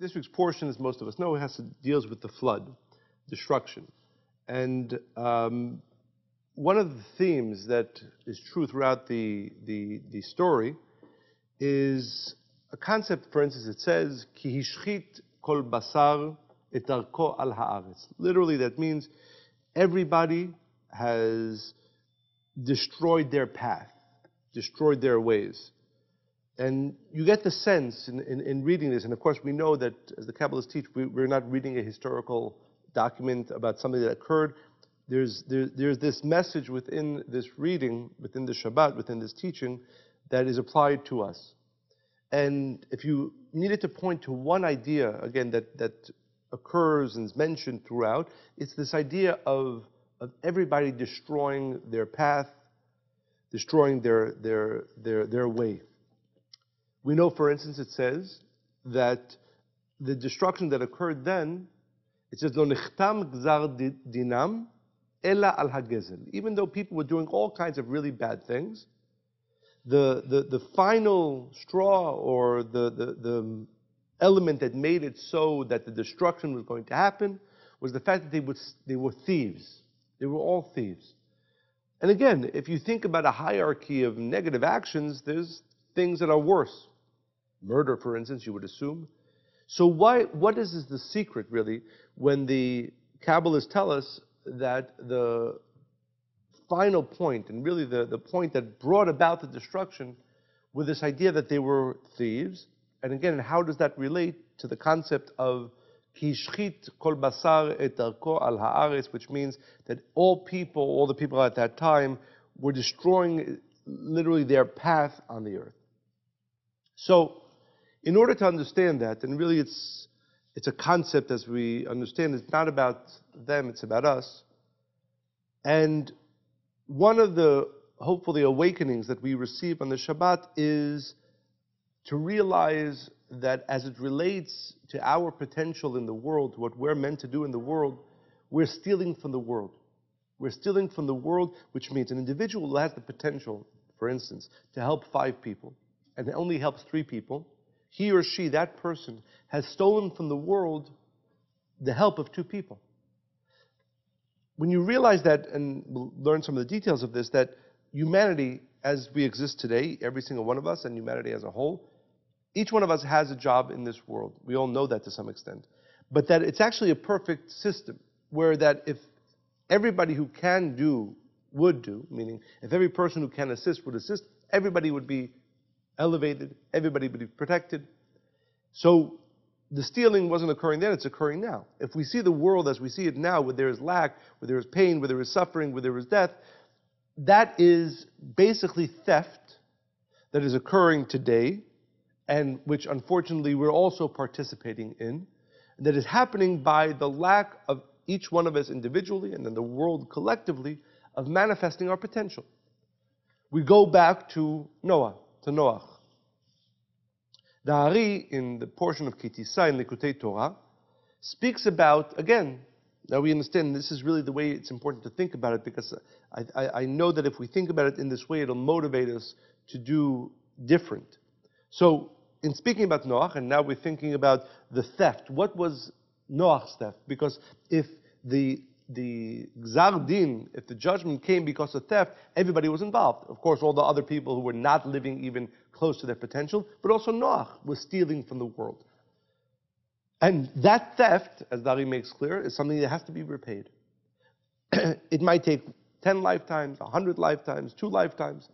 this week's portion, as most of us know, has to deals with the flood, destruction. And um, one of the themes that is true throughout the, the, the story is a concept, for instance, it says, Ki hishchit kol basar etarko al haaretz. Literally, that means everybody has destroyed their path, destroyed their ways. And you get the sense in, in, in, reading this, and of course we know that as the Kabbalists teach, we, are not reading a historical document about something that occurred. There's, there, there's this message within this reading, within the Shabbat, within this teaching, that is applied to us. And if you needed to point to one idea, again, that, that occurs and is mentioned throughout, it's this idea of, of everybody destroying their path, destroying their, their, their, their way. We know, for instance, it says that the destruction that occurred then, it says, Lo nichtam gzar dinam ella al. Even though people were doing all kinds of really bad things, the, the, the final straw or the, the, the element that made it so that the destruction was going to happen was the fact that they, would, they were thieves. They were all thieves. And again, if you think about a hierarchy of negative actions, there's things that are worse. Murder, for instance, you would assume. So why, what is, is the secret, really, when the Kabbalists tell us that the final point, and really the, the point that brought about the destruction, was this idea that they were thieves. And again, how does that relate to the concept of kishchit kol basar et arko al haaretz, which means that all people, all the people at that time, were destroying literally their path on the earth. So, in order to understand that, and really it's it's a concept as we understand, it's not about them, it's about us. And one of the hopefully awakenings that we receive on the Shabbat is to realize that as it relates to our potential in the world, what we're meant to do in the world, we're stealing from the world. We're stealing from the world, which means an individual who has the potential, for instance, to help five people and only helps three people, he or she, that person, has stolen from the world the help of two people when you realize that, and we'll learn some of the details of this, that humanity as we exist today, every single one of us, and humanity as a whole, each one of us has a job in this world. We all know that to some extent. But that it's actually a perfect system where that if everybody who can do would do, meaning if every person who can assist would assist, everybody would be elevated, everybody would be protected. So the stealing wasn't occurring then, it's occurring now. If we see the world as we see it now, where there is lack, where there is pain, where there is suffering, where there is death, that is basically theft that is occurring today, and which unfortunately we're also participating in, that is happening by the lack of each one of us individually and then the world collectively of manifesting our potential. We go back to Noah, to Noach. The in the portion of Kitisa in Likutei Torah, speaks about, again, now we understand this is really the way it's important to think about it because I, I, I know that if we think about it in this way, it'll motivate us to do different. So, in speaking about Noach, and now we're thinking about the theft, what was Noach's theft? Because if the the Gzar Din, if the judgment came because of theft, everybody was involved. Of course, all the other people who were not living even close to their potential, but also Noach was stealing from the world. And that theft, as the Ari makes clear, is something that has to be repaid. it might take 10 lifetimes, 100 lifetimes, two lifetimes,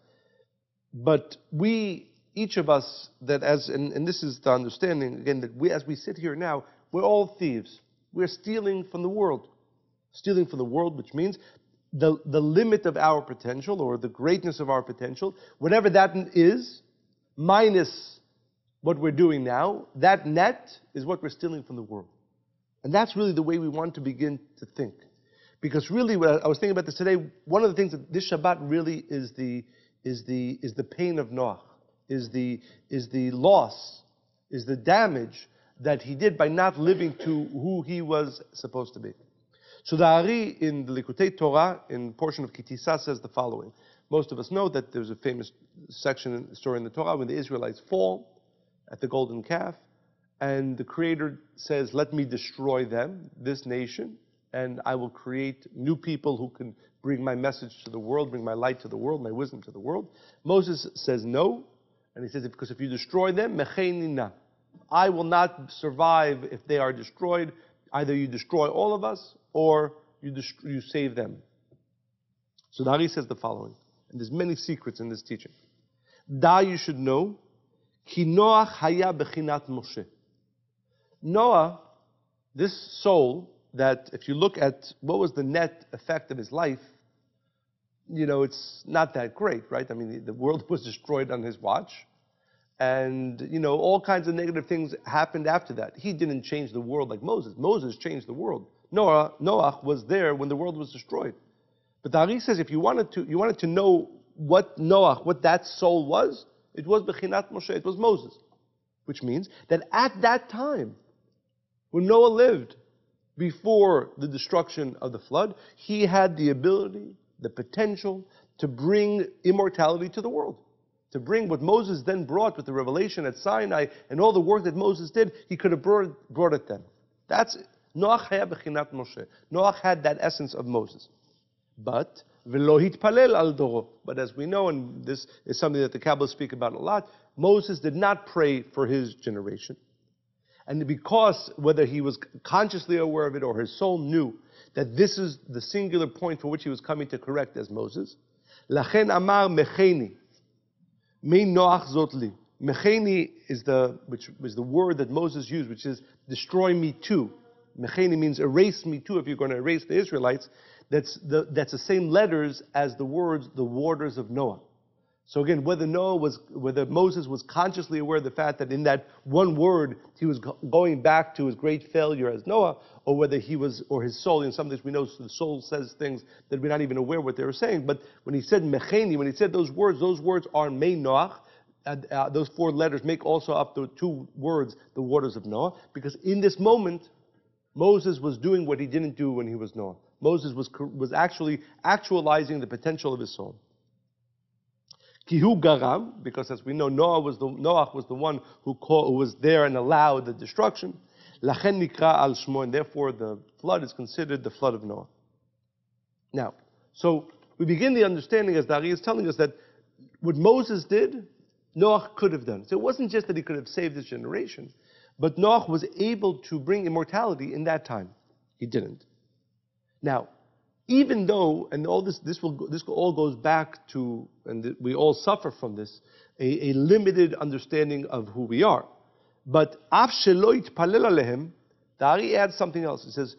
but we, each of us, that as, and, and this is the understanding, again, that we, as we sit here now, we're all thieves. We're stealing from the world stealing from the world, which means the, the limit of our potential or the greatness of our potential, whatever that is, minus what we're doing now, that net is what we're stealing from the world. And that's really the way we want to begin to think. Because really, what I was thinking about this today, one of the things that this Shabbat really is the, is the, is the pain of Noah, is the, is the loss, is the damage that he did by not living to who he was supposed to be. So the Ari in the Likutei Torah, in the portion of Kitisa, says the following. Most of us know that there's a famous section, story in the Torah when the Israelites fall at the golden calf, and the Creator says, Let me destroy them, this nation, and I will create new people who can bring my message to the world, bring my light to the world, my wisdom to the world. Moses says no, and he says, Because if you destroy them, mechenina, I will not survive if they are destroyed. Either you destroy all of us or you, you save them. So the says the following, and there's many secrets in this teaching. Da, you should know, ki Noach haya bechinat Moshe. Noah, this soul, that if you look at what was the net effect of his life, you know, it's not that great, right? I mean, the world was destroyed on his watch. And, you know, all kinds of negative things happened after that. He didn't change the world like Moses. Moses changed the world. Noah, Noah was there when the world was destroyed. But the Ari says if you wanted to, you wanted to know what Noah, what that soul was, it was Bechinat Moshe, it was Moses. Which means that at that time, when Noah lived before the destruction of the flood, he had the ability, the potential to bring immortality to the world. To bring what Moses then brought with the revelation at Sinai and all the work that Moses did, he could have brought, brought it then. That's Noach Moshe. Noach had that essence of Moses. But. But as we know, and this is something that the Kabbalists speak about a lot, Moses did not pray for his generation. And because whether he was consciously aware of it or his soul knew that this is the singular point for which he was coming to correct as Moses, Lachen amar mecheni, me noach zotli. Mecheni is the which was the word that Moses used, which is destroy me too. Mecheni means erase me too. If you're going to erase the Israelites, that's the, that's the same letters as the words the waters of Noah. So again, whether Noah was, whether Moses was consciously aware of the fact that in that one word he was going back to his great failure as Noah, or whether he was, or his soul, in some ways we know the soul says things that we're not even aware what they were saying. But when he said mecheni, when he said those words, those words are me Noach. Uh, those four letters make also up the two words, the waters of Noah, because in this moment, Moses was doing what he didn't do when he was Noah. Moses was, was actually actualizing the potential of his soul. Kihu garam, because as we know, Noah was the, Noah was the one who, called, who was there and allowed the destruction. Lachen nikra al shmo, and therefore the flood is considered the flood of Noah. Now, so we begin the understanding, as the Ari is telling us, that what Moses did, Noah could have done. So it wasn't just that he could have saved his generation, but Noah was able to bring immortality in that time. He didn't. Now, even though, and all this, this, will, this all goes back to, and we all suffer from this, a, a limited understanding of who we are. But af sheloit palel the Ari adds something else. He says,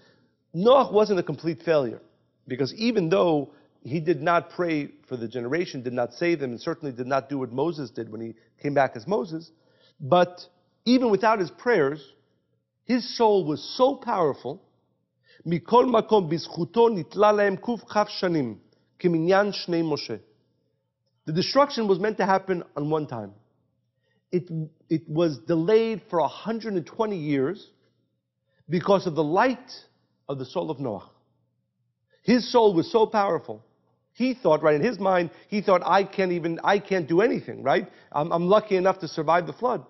Noach wasn't a complete failure. Because even though he did not pray for the generation, did not save them, and certainly did not do what Moses did when he came back as Moses, but even without his prayers, his soul was so powerful מכל מקום, בזכותו נתלה להם קכ שנים, כמניין שני משה. The destruction was meant to happen on one time. It, it was delayed for 120 years because of the light of the soul of Noah. His soul was so powerful. He thought, right in his mind, he thought, I can't even, I can't do anything, right? I'm, I'm lucky enough to survive the flood.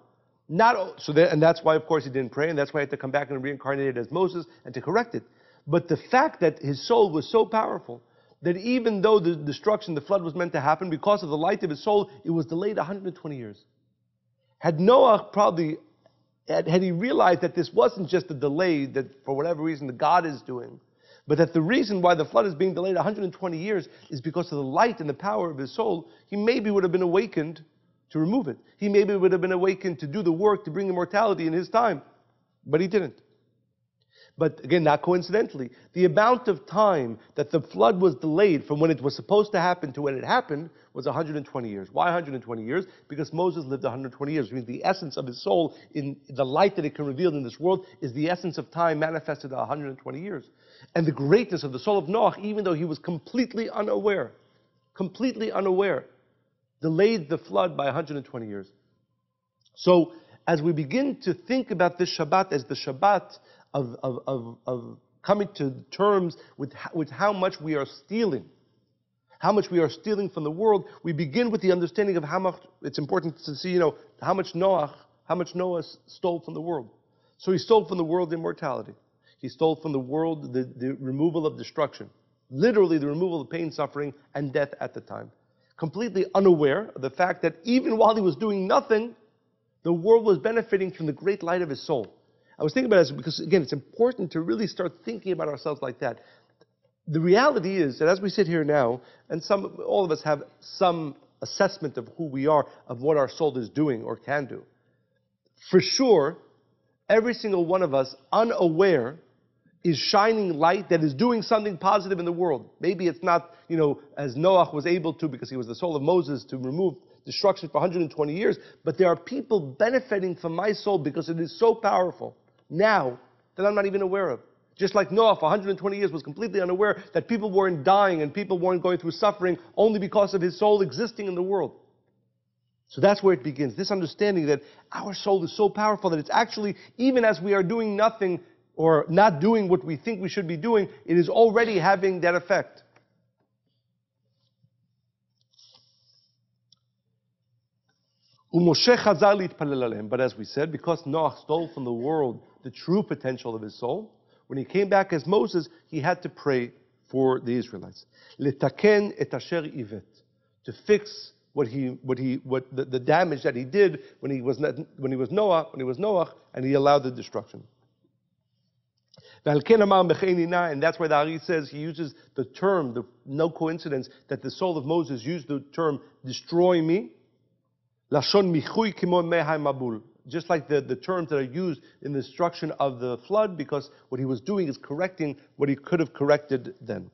Not so, that, and that's why, of course, he didn't pray, and that's why he had to come back and reincarnate as Moses and to correct it. But the fact that his soul was so powerful that even though the destruction, the flood was meant to happen, because of the light of his soul, it was delayed 120 years. Had Noah probably, had, had he realized that this wasn't just a delay that for whatever reason the God is doing, but that the reason why the flood is being delayed 120 years is because of the light and the power of his soul, he maybe would have been awakened to remove it. He maybe would have been awakened to do the work to bring immortality in his time. But he didn't. But again, not coincidentally, the amount of time that the flood was delayed from when it was supposed to happen to when it happened was 120 years. Why 120 years? Because Moses lived 120 years. Which means the essence of his soul, in the light that it can reveal in this world, is the essence of time manifested 120 years. And the greatness of the soul of Noah, even though he was completely unaware, completely unaware, delayed the flood by 120 years. So, as we begin to think about this Shabbat as the Shabbat of, of, of, of coming to terms with, with how much we are stealing, how much we are stealing from the world, we begin with the understanding of how much it's important to see, you know, how much Noah, how much Noah stole from the world. So he stole from the world immortality. He stole from the world the, the removal of destruction. Literally, the removal of pain, suffering, and death at the time. Completely unaware of the fact that even while he was doing nothing, the world was benefiting from the great light of his soul. I was thinking about this because, again, it's important to really start thinking about ourselves like that. The reality is that as we sit here now, and some, all of us have some assessment of who we are, of what our soul is doing or can do. For sure, every single one of us, unaware, is shining light that is doing something positive in the world. Maybe it's not, you know, as Noah was able to because he was the soul of Moses to remove destruction for 120 years, but there are people benefiting from my soul because it is so powerful now that I'm not even aware of. Just like Noah for 120 years was completely unaware that people weren't dying and people weren't going through suffering only because of his soul existing in the world. So that's where it begins. This understanding that our soul is so powerful that it's actually, even as we are doing nothing or not doing what we think we should be doing, it is already having that effect. But as we said, because Noah stole from the world the true potential of his soul, when he came back as Moses, he had to pray for the Israelites. To fix what he, what he, what the, the damage that he did when he was, when he was Noah, when he was Noah, and he allowed the destruction. And that's why the Ari says he uses the term, the, no coincidence, that the soul of Moses used the term destroy me. Just like the, the terms that are used in the destruction of the flood, because what he was doing is correcting what he could have corrected then.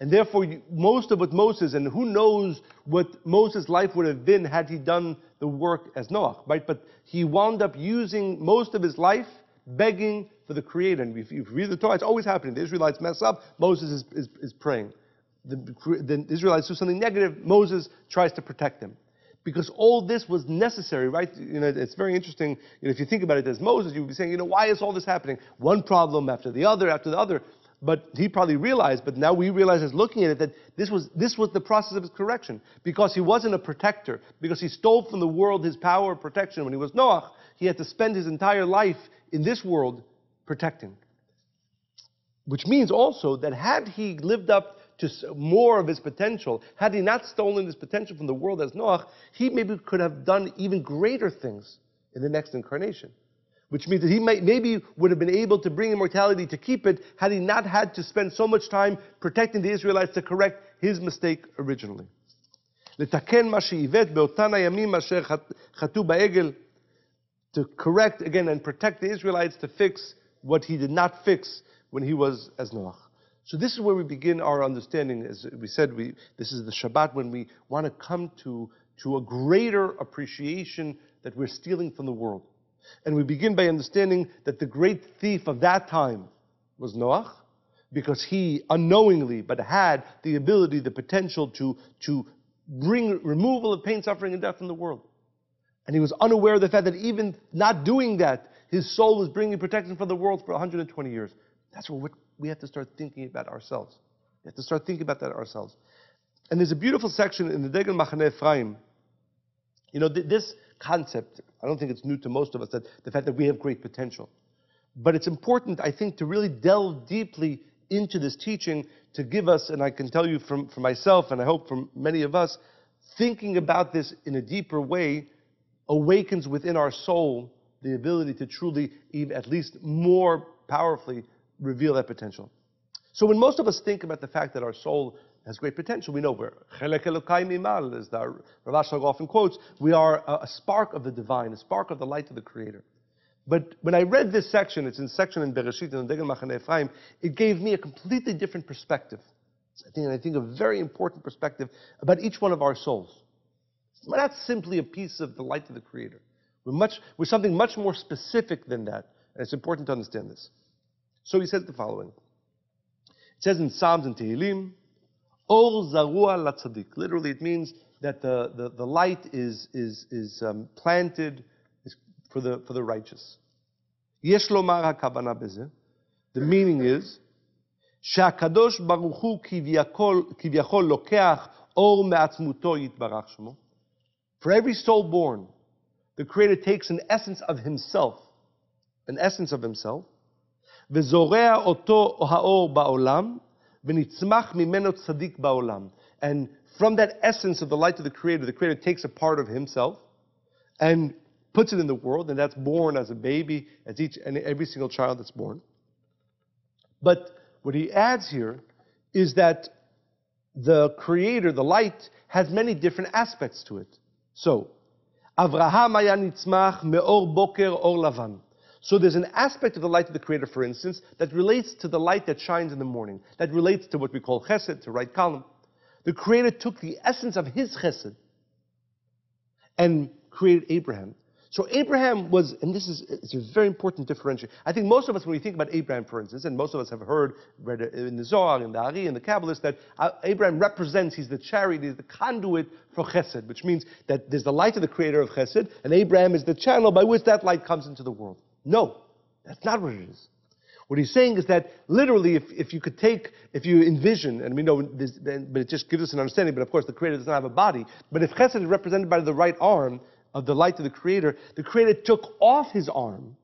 And therefore, most of what Moses, and who knows what Moses' life would have been had he done the work as Noah, right? But he wound up using most of his life begging for the Creator. And if you read the Torah, it's always happening. The Israelites mess up, Moses is, is, is praying. The, the Israelites do something negative, Moses tries to protect them because all this was necessary, right? You know, it's very interesting. You know, if you think about it as Moses, you would be saying, you know, why is all this happening? One problem after the other, after the other. But he probably realized, but now we realize as looking at it, that this was, this was the process of his correction. Because he wasn't a protector, because he stole from the world his power of protection when he was Noah, he had to spend his entire life in this world protecting. Which means also that had he lived up to more of his potential, had he not stolen his potential from the world as Noah, he maybe could have done even greater things in the next incarnation which means that he maybe would have been able to bring immortality to keep it had he not had to spend so much time protecting the Israelites to correct his mistake originally. To correct again and protect the Israelites to fix what he did not fix when he was as Noach. So this is where we begin our understanding. As we said, we, this is the Shabbat when we want to come to, to a greater appreciation that we're stealing from the world. And we begin by understanding that the great thief of that time was Noach, because he unknowingly but had the ability, the potential to, to bring removal of pain, suffering, and death in the world. And he was unaware of the fact that even not doing that, his soul was bringing protection for the world for 120 years. That's what we have to start thinking about ourselves. We have to start thinking about that ourselves. And there's a beautiful section in the Degel Machane Ephraim. You know, this concept, I don't think it's new to most of us, that the fact that we have great potential. But it's important, I think, to really delve deeply into this teaching to give us, and I can tell you from, from myself, and I hope from many of us, thinking about this in a deeper way awakens within our soul the ability to truly, even at least more powerfully, reveal that potential. So when most of us think about the fact that our soul has great potential. We know we're as the Rav often quotes. We are a, a, spark of the divine, a spark of the light of the Creator. But when I read this section, it's in section in Bereshit and Degel Machane Ephraim, it gave me a completely different perspective. I think, I think a very important perspective about each one of our souls. We're not simply a piece of the light of the Creator. We're, much, we're something much more specific than that, and it's important to understand this. So he says the following. It says in Psalms and Tehillim, Or zarua latzadik. Literally, it means that the, the, the light is, is, is um, planted for the, for the righteous. Yesh lomar hakavana beze. The meaning is, שהקדוש ברוך הוא כביכול לוקח or me'atzmuto yitbarach shemo. For every soul born, the Creator takes an essence of Himself, an essence of Himself, וזורע אותו האור בעולם, ונצמח ממנו צדיק בעולם. And from that essence of the light of the Creator, the Creator takes a part of Himself and puts it in the world, and that's born as a baby, as each and every single child that's born. But what he adds here is that the Creator, the light, has many different aspects to it. So, Avraham היה נצמח מאור בוקר אור לבן. so there's an aspect of the light of the Creator, for instance, that relates to the light that shines in the morning, that relates to what we call chesed, to right column. The Creator took the essence of His chesed and created Abraham. So Abraham was, and this is it's a very important differentiation. I think most of us, when we think about Abraham, for instance, and most of us have heard, read in the Zohar, in the Ari, in the Kabbalists, that uh, Abraham represents, he's the chariot, he's the conduit for Chesed, which means that there's the light of the creator of Chesed, and Abraham is the channel by which that light comes into the world. No, that's not what it is. What he's saying is that literally, if, if you could take, if you envision, and we know this, but it just gives us an understanding, but of course the Creator does not have a body, but if Chesed is represented by the right arm of the light of the Creator, the Creator took off his arm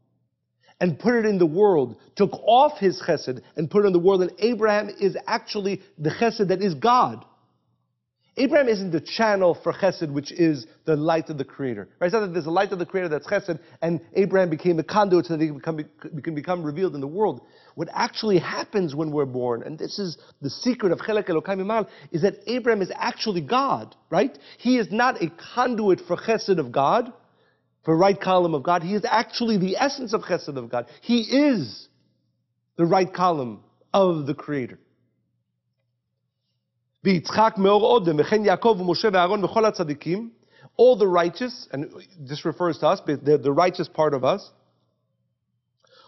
and put it in the world, took off his Chesed and put it in the world, and Abraham is actually the Chesed that is God. Abraham isn't the channel for chesed, which is the light of the Creator. Right? It's not that there's a light of the Creator that's chesed, and Abraham became the conduit so that he can become, can become revealed in the world. What actually happens when we're born, and this is the secret of Chelek Elokai Mimal, is that Abraham is actually God, right? He is not a conduit for chesed of God, for right column of God. He is actually the essence of chesed of God. He is the right column of the Creator. ויצחק מאור אודם, וכן יעקב ומשה ואהרון וכל הצדיקים, all the righteous, and this refers to us, the, the righteous part of us,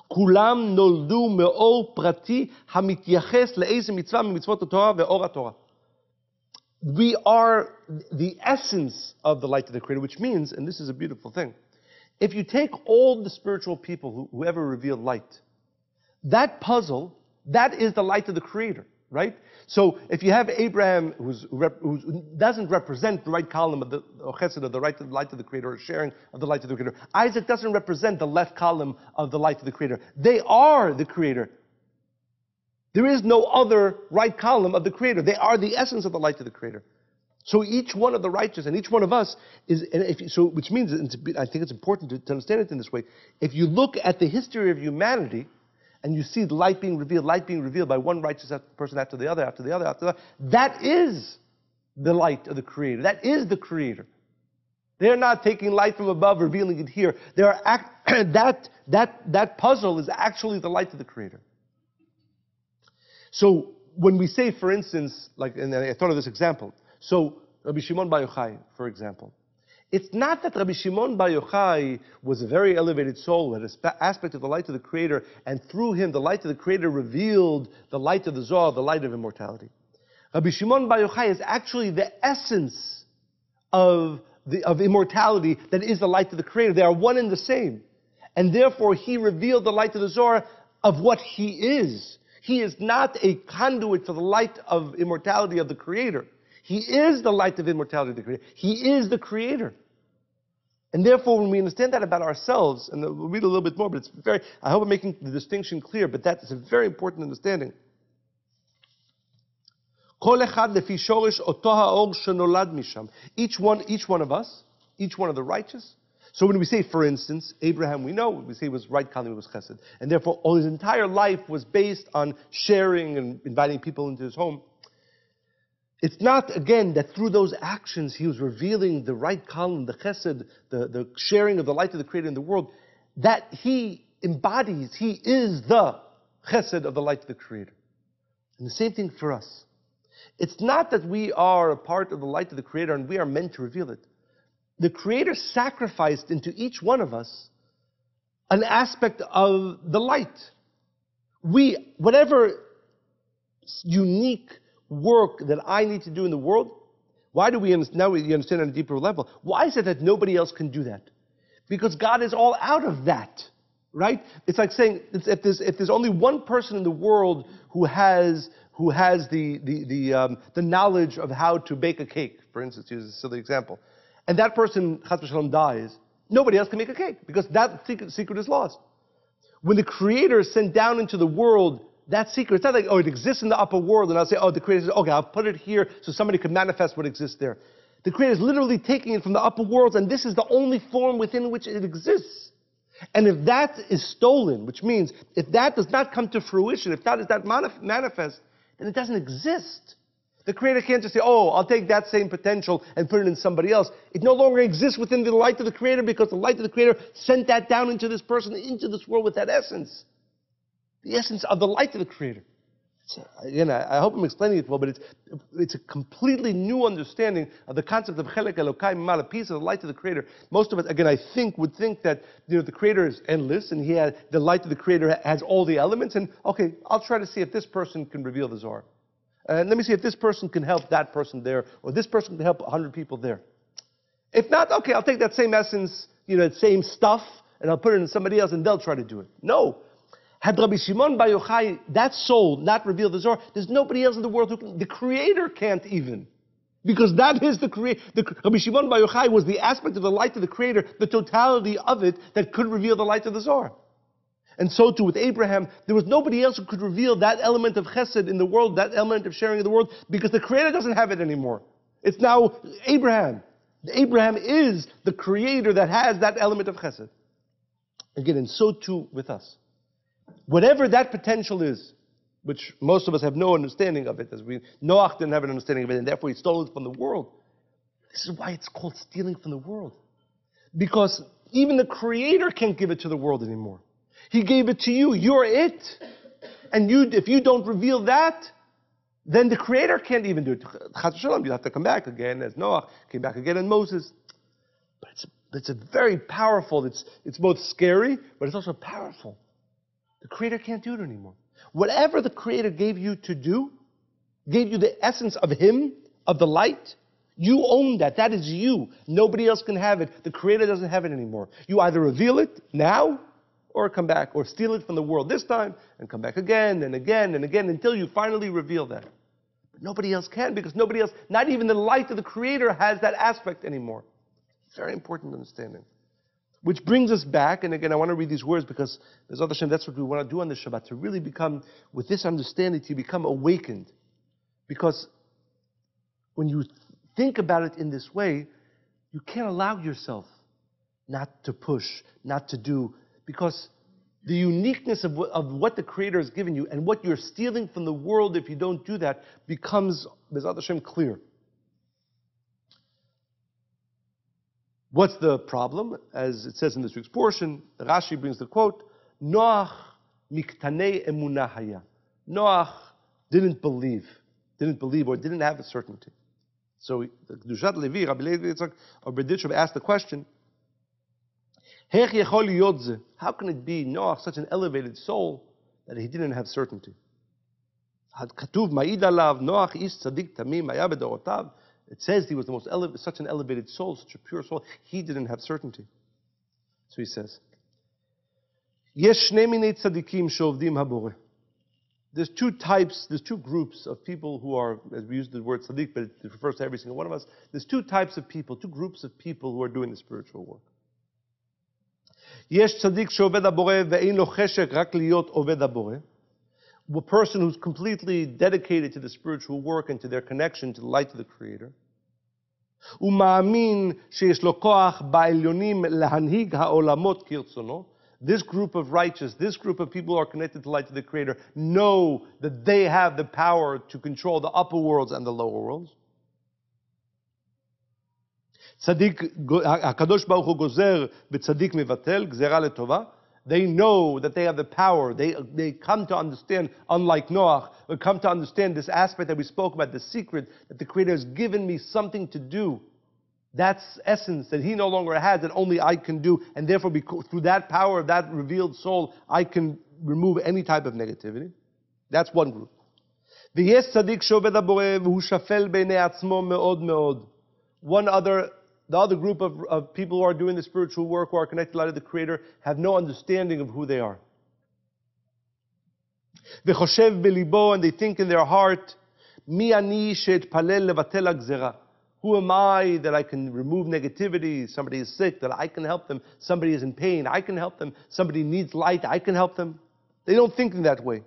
כולם נולדו מאור פרטי המתייחס לאיזה מצווה ממצוות התורה ואור התורה. We are the essence of the light of the Creator, which means, and this is a beautiful thing, if you take all the spiritual people who, who ever revealed light, that puzzle, that is the light of the Creator right? So if you have Abraham who doesn't represent the right column of the chesed of the right of the light of the Creator, or sharing of the light of the Creator, Isaac doesn't represent the left column of the light of the Creator. They are the Creator. There is no other right column of the Creator. They are the essence of the light of the Creator. So each one of the righteous and each one of us is, you, so which means, I think it's important to, to understand it in this way. If you look at the history of humanity, and you see light being revealed, light being revealed by one righteous person after the other, after the other, after the other, that is the light of the Creator. That is the Creator. They're not taking light from above, revealing it here. They are act, that, that, that puzzle is actually the light of the Creator. So when we say, for instance, like, and I thought of this example. So Rabbi Shimon Bar Yochai, for example, it's not that Rabbi Shimon Bar Yochai was a very elevated soul, had an aspect of the light of the Creator, and through him the light of the Creator revealed the light of the Zohar, the light of immortality. Rabbi Shimon Bar Yochai is actually the essence of, the, of immortality that is the light of the Creator. They are one and the same. And therefore he revealed the light of the Zohar of what he is. He is not a conduit for the light of immortality of the Creator. He is the light of immortality of the Creator. He is the Creator. And therefore, when we understand that about ourselves, and we'll read a little bit more, but it's very, I hope I'm making the distinction clear, but that is a very important understanding. Each one, each one of us, each one of the righteous. So when we say, for instance, Abraham, we know we say he was right column was chesed, and therefore all his entire life was based on sharing and inviting people into his home. It's not, again, that through those actions he was revealing the right column, the chesed, the, the sharing of the light of the Creator in the world, that he embodies, he is the chesed of the light of the Creator. And the same thing for us. It's not that we are a part of the light of the Creator and we are meant to reveal it. The Creator sacrificed into each one of us an aspect of the light. We, whatever unique work that I need to do in the world, why do we now we understand on a deeper level? Why is it that nobody else can do that? Because God is all out of that. right? It's like saying if, there's, if there's only one person in the world who has, who has the, the, the, um, the knowledge of how to bake a cake, for instance, use a silly example, and that person, Chas dies, nobody else can make a cake because that secret, secret is lost. When the Creator sent down into the world that secret, it's not like, oh, it exists in the upper world, and I'll say, oh, the Creator says, okay, I'll put it here so somebody can manifest what exists there. The Creator is literally taking it from the upper worlds, and this is the only form within which it exists. And if that is stolen, which means if that does not come to fruition, if that is not manifest, then it doesn't exist. The Creator can't just say, oh, I'll take that same potential and put it in somebody else. It no longer exists within the light of the Creator because the light of the Creator sent that down into this person, into this world with that essence. The essence of the light of the Creator. again, I, I, hope I'm explaining it well, but it's, it's a completely new understanding of the concept of Chelek Elokai Mal, a piece of the light of the Creator. Most of us, again, I think, would think that you know, the Creator is endless and he had, the light of the Creator has all the elements, and okay, I'll try to see if this person can reveal the Zohar. And let me see if this person can help that person there, or this person can help 100 people there. If not, okay, I'll take that same essence, you know, that same stuff, and I'll put it in somebody else, and they'll try to do it. No. Had Rabbi Shimon Bar Yochai, that soul, not revealed the Zohar, there's nobody else in the world who can, the Creator can't even. Because that is the Creator. Rabbi Shimon Bar Yochai was the aspect of the light of the Creator, the totality of it, that could reveal the light of the Zohar. And so too with Abraham, there was nobody else who could reveal that element of chesed in the world, that element of sharing in the world, because the Creator doesn't have it anymore. It's now Abraham. Abraham is the Creator that has that element of chesed. Again, and so too with us. Whatever that potential is, which most of us have no understanding of it, as we Noach didn't have an understanding of it, and therefore he stole it from the world. This is why it's called stealing from the world. Because even the Creator can't give it to the world anymore. He gave it to you. You're it. And you, if you don't reveal that, then the Creator can't even do it. You have to come back again as Noah came back again and Moses. But it's, it's a very powerful, it's, it's both scary, but it's also powerful. The Creator can't do it anymore. Whatever the Creator gave you to do, gave you the essence of Him, of the light, you own that. That is you. Nobody else can have it. The Creator doesn't have it anymore. You either reveal it now or come back, or steal it from the world this time, and come back again and again and again until you finally reveal that. But nobody else can because nobody else, not even the light of the Creator, has that aspect anymore. Very important understanding. Which brings us back, and again, I want to read these words because Bezat Hashem, that's what we want to do on the Shabbat, to really become, with this understanding, to become awakened. Because when you think about it in this way, you can't allow yourself not to push, not to do, because the uniqueness of what, of what the Creator has given you and what you're stealing from the world if you don't do that becomes, Bezat Hashem, clear. What's the problem? As it says in this week's portion, Rashi brings the quote, Noach miktane emunah Noach didn't believe, didn't believe or didn't have a certainty. So the Kedushat Levi, Rabbi Levi Yitzchak, or Berditchev asked the question, how can it be Noach, such an elevated soul, that he didn't have certainty? It says he was the most ele- such an elevated soul, such a pure soul. He didn't have certainty. So he says, There's two types, there's two groups of people who are, as we use the word tzaddik, but it refers to every single one of us. There's two types of people, two groups of people who are doing the spiritual work. יש צדיק שעובד הבורא ואין לו חשק רק להיות עובד הבורא. A person who's completely dedicated to the spiritual work and to their connection to the light of the Creator. הוא מאמין שיש לו כוח בעליונים להנהיג העולמות כרצונו. This group of righteous, this group of people who are connected to the light of the Creator, know that they have the power to control the upper worlds and the lower worlds. צדיק, הקדוש ברוך הוא גוזר בצדיק מבטל, גזרה לטובה. They know that they have the power. They, they come to understand, unlike Noah, they come to understand this aspect that we spoke about, the secret that the Creator has given me something to do. That's essence that he no longer has, that only I can do. And therefore, because, through that power of that revealed soul, I can remove any type of negativity. That's one group. One other the other group of, of people who are doing the spiritual work, who are connected to the Creator, have no understanding of who they are. Belibo, and they think in their heart, Mi ani. Who am I that I can remove negativity? Somebody is sick, that I can help them. Somebody is in pain, I can help them. Somebody needs light, I can help them. They don't think in that way.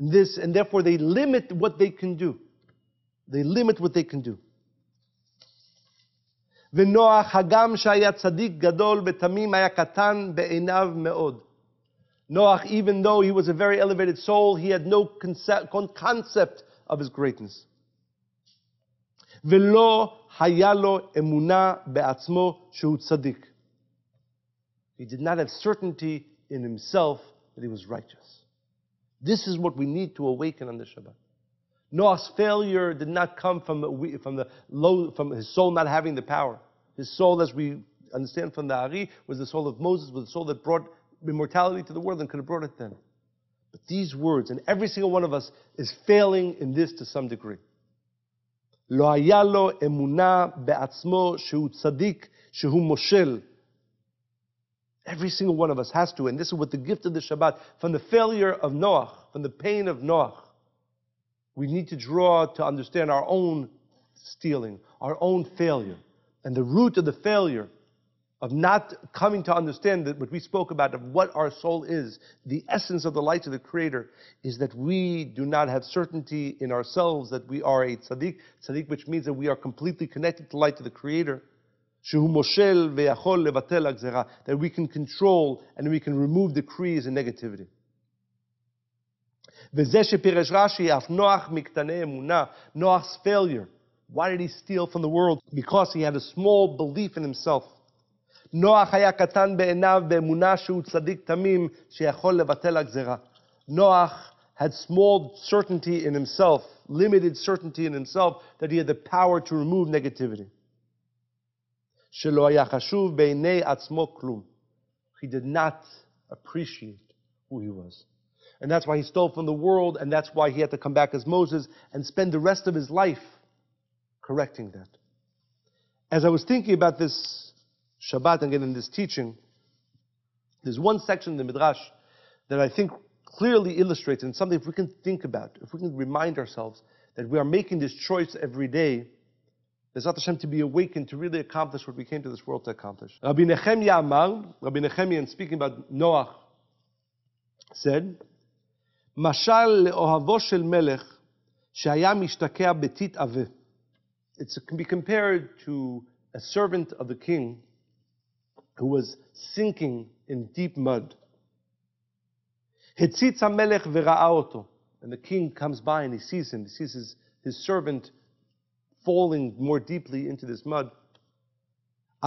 This, and therefore they limit what they can do. They limit what they can do. ונוח, הגם שהיה צדיק גדול ותמים, היה קטן בעיניו מאוד. Noach, even though he was a very elevated soul, he had no concept, concept of his greatness. ולא היה לו אמונה בעצמו שהוא צדיק. He did not have certainty in himself that he was righteous. This is what we need to awaken on the Shabbat. Noah's failure did not come from, from, the low, from his soul not having the power. His soul, as we understand from the Ari, was the soul of Moses, was the soul that brought immortality to the world and could have brought it then. But these words, and every single one of us is failing in this to some degree. לא היה לו אמונה בעצמו שהוא צדיק, שהוא מושל. Every single one of us has to, and this is what the gift of the Shabbat, from the failure of Noach, from the pain of Noach, we need to draw to understand our own stealing, our own failure. And the root of the failure of not coming to understand that what we spoke about of what our soul is, the essence of the light of the Creator, is that we do not have certainty in ourselves that we are a tzaddik, tzaddik which means that we are completely connected to the light of the Creator. That we can control and we can remove decrees and negativity. וזה שפירש רש"י, אף נוח מקטני אמונה, Noach's failure. Why did he steal from the world? Because he had a small belief in himself. נוח היה קטן בעיניו באמונה שהוא צדיק תמים שיכול לבטל הגזרה. Noach had small certainty in himself, limited certainty in himself, that he had the power to remove negativity. שלא היה חשוב בעיני עצמו כלום. He did not appreciate who he was. And that's why he stole from the world, and that's why he had to come back as Moses and spend the rest of his life correcting that. As I was thinking about this Shabbat and getting this teaching, there's one section in the Midrash that I think clearly illustrates, and something if we can think about, if we can remind ourselves that we are making this choice every day, Bezat Hashem to be awakened to really accomplish what we came to this world to accomplish. Rabbi Nehemiah Amar, Rabbi Nehemiah, in speaking about Noah, said, משל לאוהבו של מלך שהיה משתקע בטיט עבה. It can be compared to a servant of the king who was sinking in deep mud. הציץ המלך וראה אותו. And the king comes by and he sees him. He sees his, his servant falling more deeply into this mud.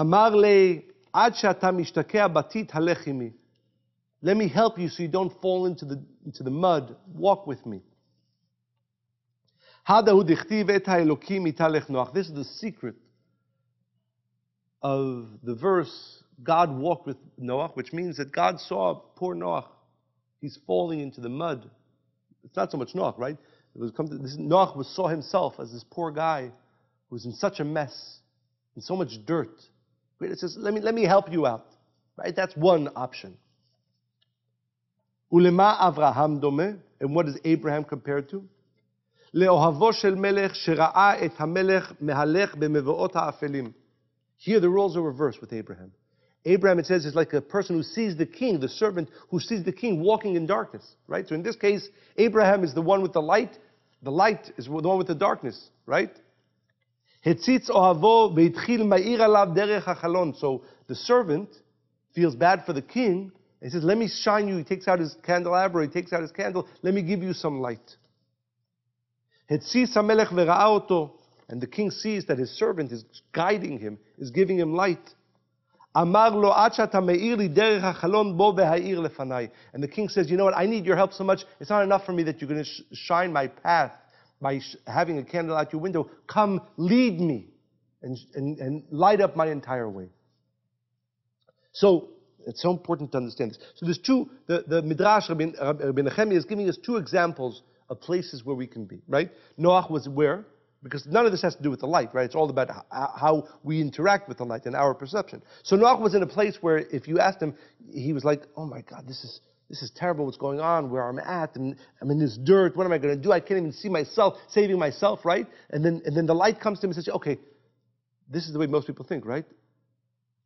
אמר לי, עד שאתה משתקע בטיט, הלך עמי. Let me help you so you don't fall into the, into the mud. Walk with me. This is the secret of the verse, God walked with Noah, which means that God saw poor Noah. He's falling into the mud. It's not so much Noah, right? It was come to, this, Noah was, saw himself as this poor guy who was in such a mess, in so much dirt. It says, let me, let me help you out. Right? That's one option. Ulema Avraham Dome, and what is Abraham compared to? Leohavo shel melech shera'a et hamelech mehalech b'mevoot ha'afelim. Here the roles are reversed with Abraham. Abraham, it says, is like a person who sees the king, the servant who sees the king walking in darkness, right? So in this case, Abraham is the one with the light. The light is the one with the darkness, right? So the servant feels bad for the king he says, Let me shine you. He takes out his candelabra, he takes out his candle. Let me give you some light. And the king sees that his servant is guiding him, is giving him light. And the king says, You know what? I need your help so much. It's not enough for me that you're going to sh- shine my path by sh- having a candle out your window. Come, lead me and, and, and light up my entire way. So, it's so important to understand this. So there's two, the, the Midrash, Rabbi, Rabbi is giving us two examples of places where we can be, right? Noach was where? Because none of this has to do with the light, right? It's all about how we interact with the light and our perception. So Noach was in a place where if you asked him, he was like, oh my God, this is, this is terrible what's going on, where I'm at, and I'm in this dirt, what am I going to do? I can't even see myself, saving myself, right? And then, and then the light comes to him and says, okay, this is the way most people think, right?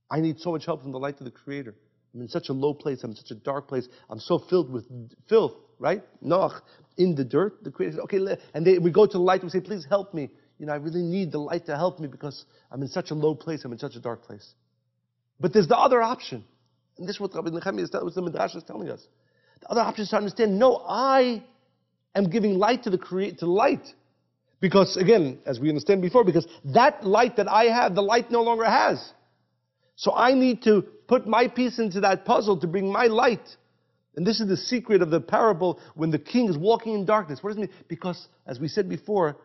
I need so much help from the light of the Creator. I'm in such a low place. I'm in such a dark place. I'm so filled with filth, right? Noach in the dirt. The Creator okay, and they, we go to the light and we say, please help me. You know, I really need the light to help me because I'm in such a low place. I'm in such a dark place. But there's the other option. And this is what Rabbi Nechemiah is what the Midrash is telling us. The other option is to understand, no, I am giving light to the create to light. Because again, as we understand before, because that light that I have, the light no longer has. So I need to put my piece into that puzzle to bring my light. And this is the secret of the parable when the king is walking in darkness. What does it mean? Because, as we said before,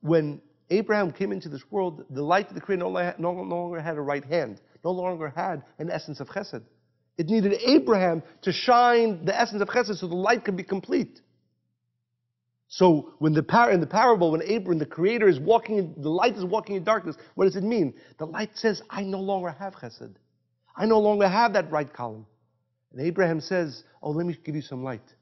when Abraham came into this world, the light of the Creator no longer had a right hand, no longer had an essence of chesed. It needed Abraham to shine the essence of chesed so the light could be complete. So when the par- in the parable, when Abraham, the Creator, is walking, in, the light is walking in darkness, what does it mean? The light says, "I no longer have chesed. I no longer have that right column." And Abraham says, "Oh, let me give you some light.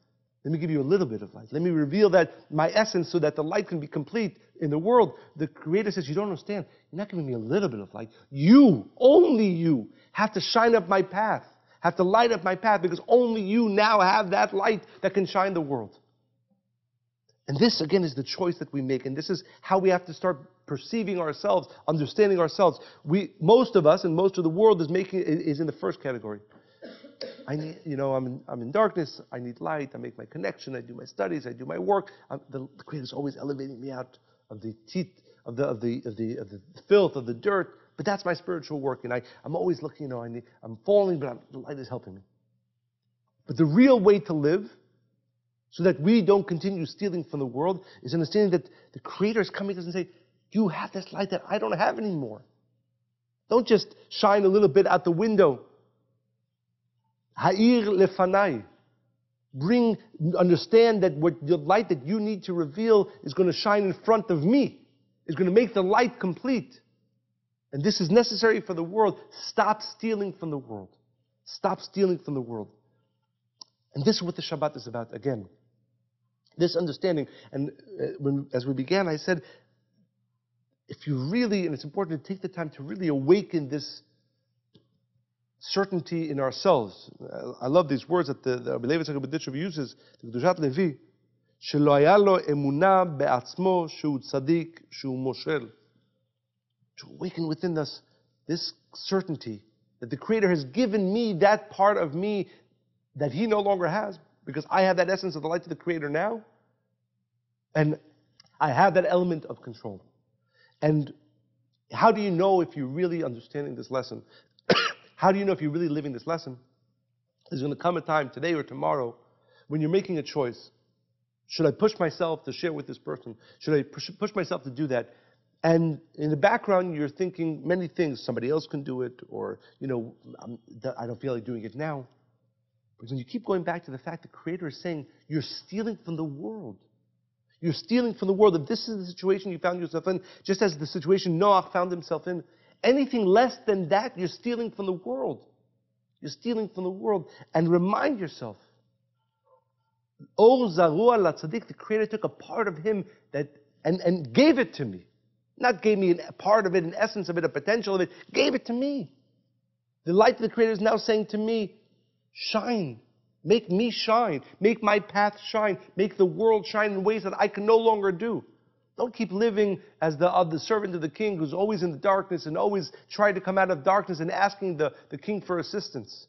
Let me give you a little bit of light. Let me reveal that my essence, so that the light can be complete in the world." The Creator says, "You don't understand. You're not giving me a little bit of light. You, only you, have to shine up my path, have to light up my path, because only you now have that light that can shine the world." And this, again, is the choice that we make. And this is how we have to start perceiving ourselves, understanding ourselves. We, most of us and most of the world is making is in the first category. I need, you know, I'm in, I'm in darkness. I need light. I make my connection. I do my studies. I do my work. I'm, the, the Creator is always elevating me out of the teeth of the of the of the of the filth of the dirt. But that's my spiritual work, and I I'm always looking. You know, I need, I'm falling, but I'm, the light is helping me. But the real way to live so that we don't continue stealing from the world, is understanding that the Creator is coming to us and say, You have this light that I don't have anymore. Don't just shine a little bit out the window. Ha'ir lefanai. Bring, understand that what the light that you need to reveal is going to shine in front of me, is going to make the light complete. And this is necessary for the world. Stop stealing from the world. Stop stealing from the world. And this is what the Shabbat is about again This understanding. And uh, when, as we began, I said, if you really, and it's important to take the time to really awaken this certainty in ourselves. I love these words that the, the Rabbi Levi Tzaddik uses, the Kedushat Levi, שלא היה לו אמונה בעצמו שהוא צדיק, שהוא מושל. To awaken within us this certainty that the Creator has given me that part of me that he no longer has because I have that essence of the light of the Creator now. And I have that element of control. And how do you know if you're really understanding this lesson? how do you know if you're really living this lesson? There's going to come a time today or tomorrow when you're making a choice. Should I push myself to share with this person? Should I push, push myself to do that? And in the background, you're thinking many things. Somebody else can do it, or, you know, um, I'm, I don't feel like doing it now. Because you keep going back to the fact the Creator is saying, you're stealing from the world. You're stealing from the world. If this is the situation you found yourself in, just as the situation Noah found himself in, anything less than that, you're stealing from the world. You're stealing from the world. And remind yourself, oh, Or Zarua La Tzaddik, the Creator took a part of Him that and, and gave it to me. Not gave me a part of it, an essence of it, a potential of it, gave it to me. The light of the Creator is now saying to me, Shine. Make me shine. Make my path shine. Make the world shine in ways that I can no longer do. Don't keep living as the, uh, the servant of the king who's always in the darkness and always trying to come out of darkness and asking the, the king for assistance.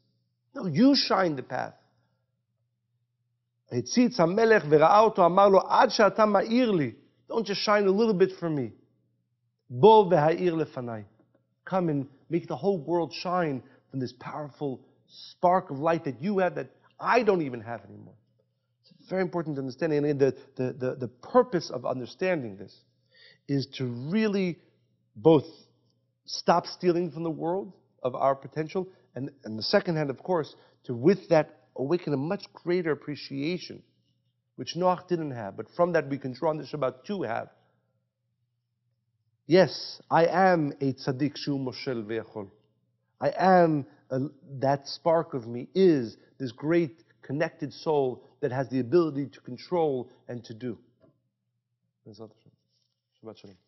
No, you shine the path. Don't just shine a little bit for me. Come and make the whole world shine from this powerful spark of light that you have that I don't even have anymore. It's very important to understand. And the, the, the, the purpose of understanding this is to really both stop stealing from the world of our potential, and, and the second hand, of course, to with that awaken a much greater appreciation, which Noach didn't have, but from that we can draw on the Shabbat to have, Yes, I am a tzaddik shu moshel ve'achol. I am, a, that spark of me is this great connected soul that has the ability to control and to do. Shabbat Shalom.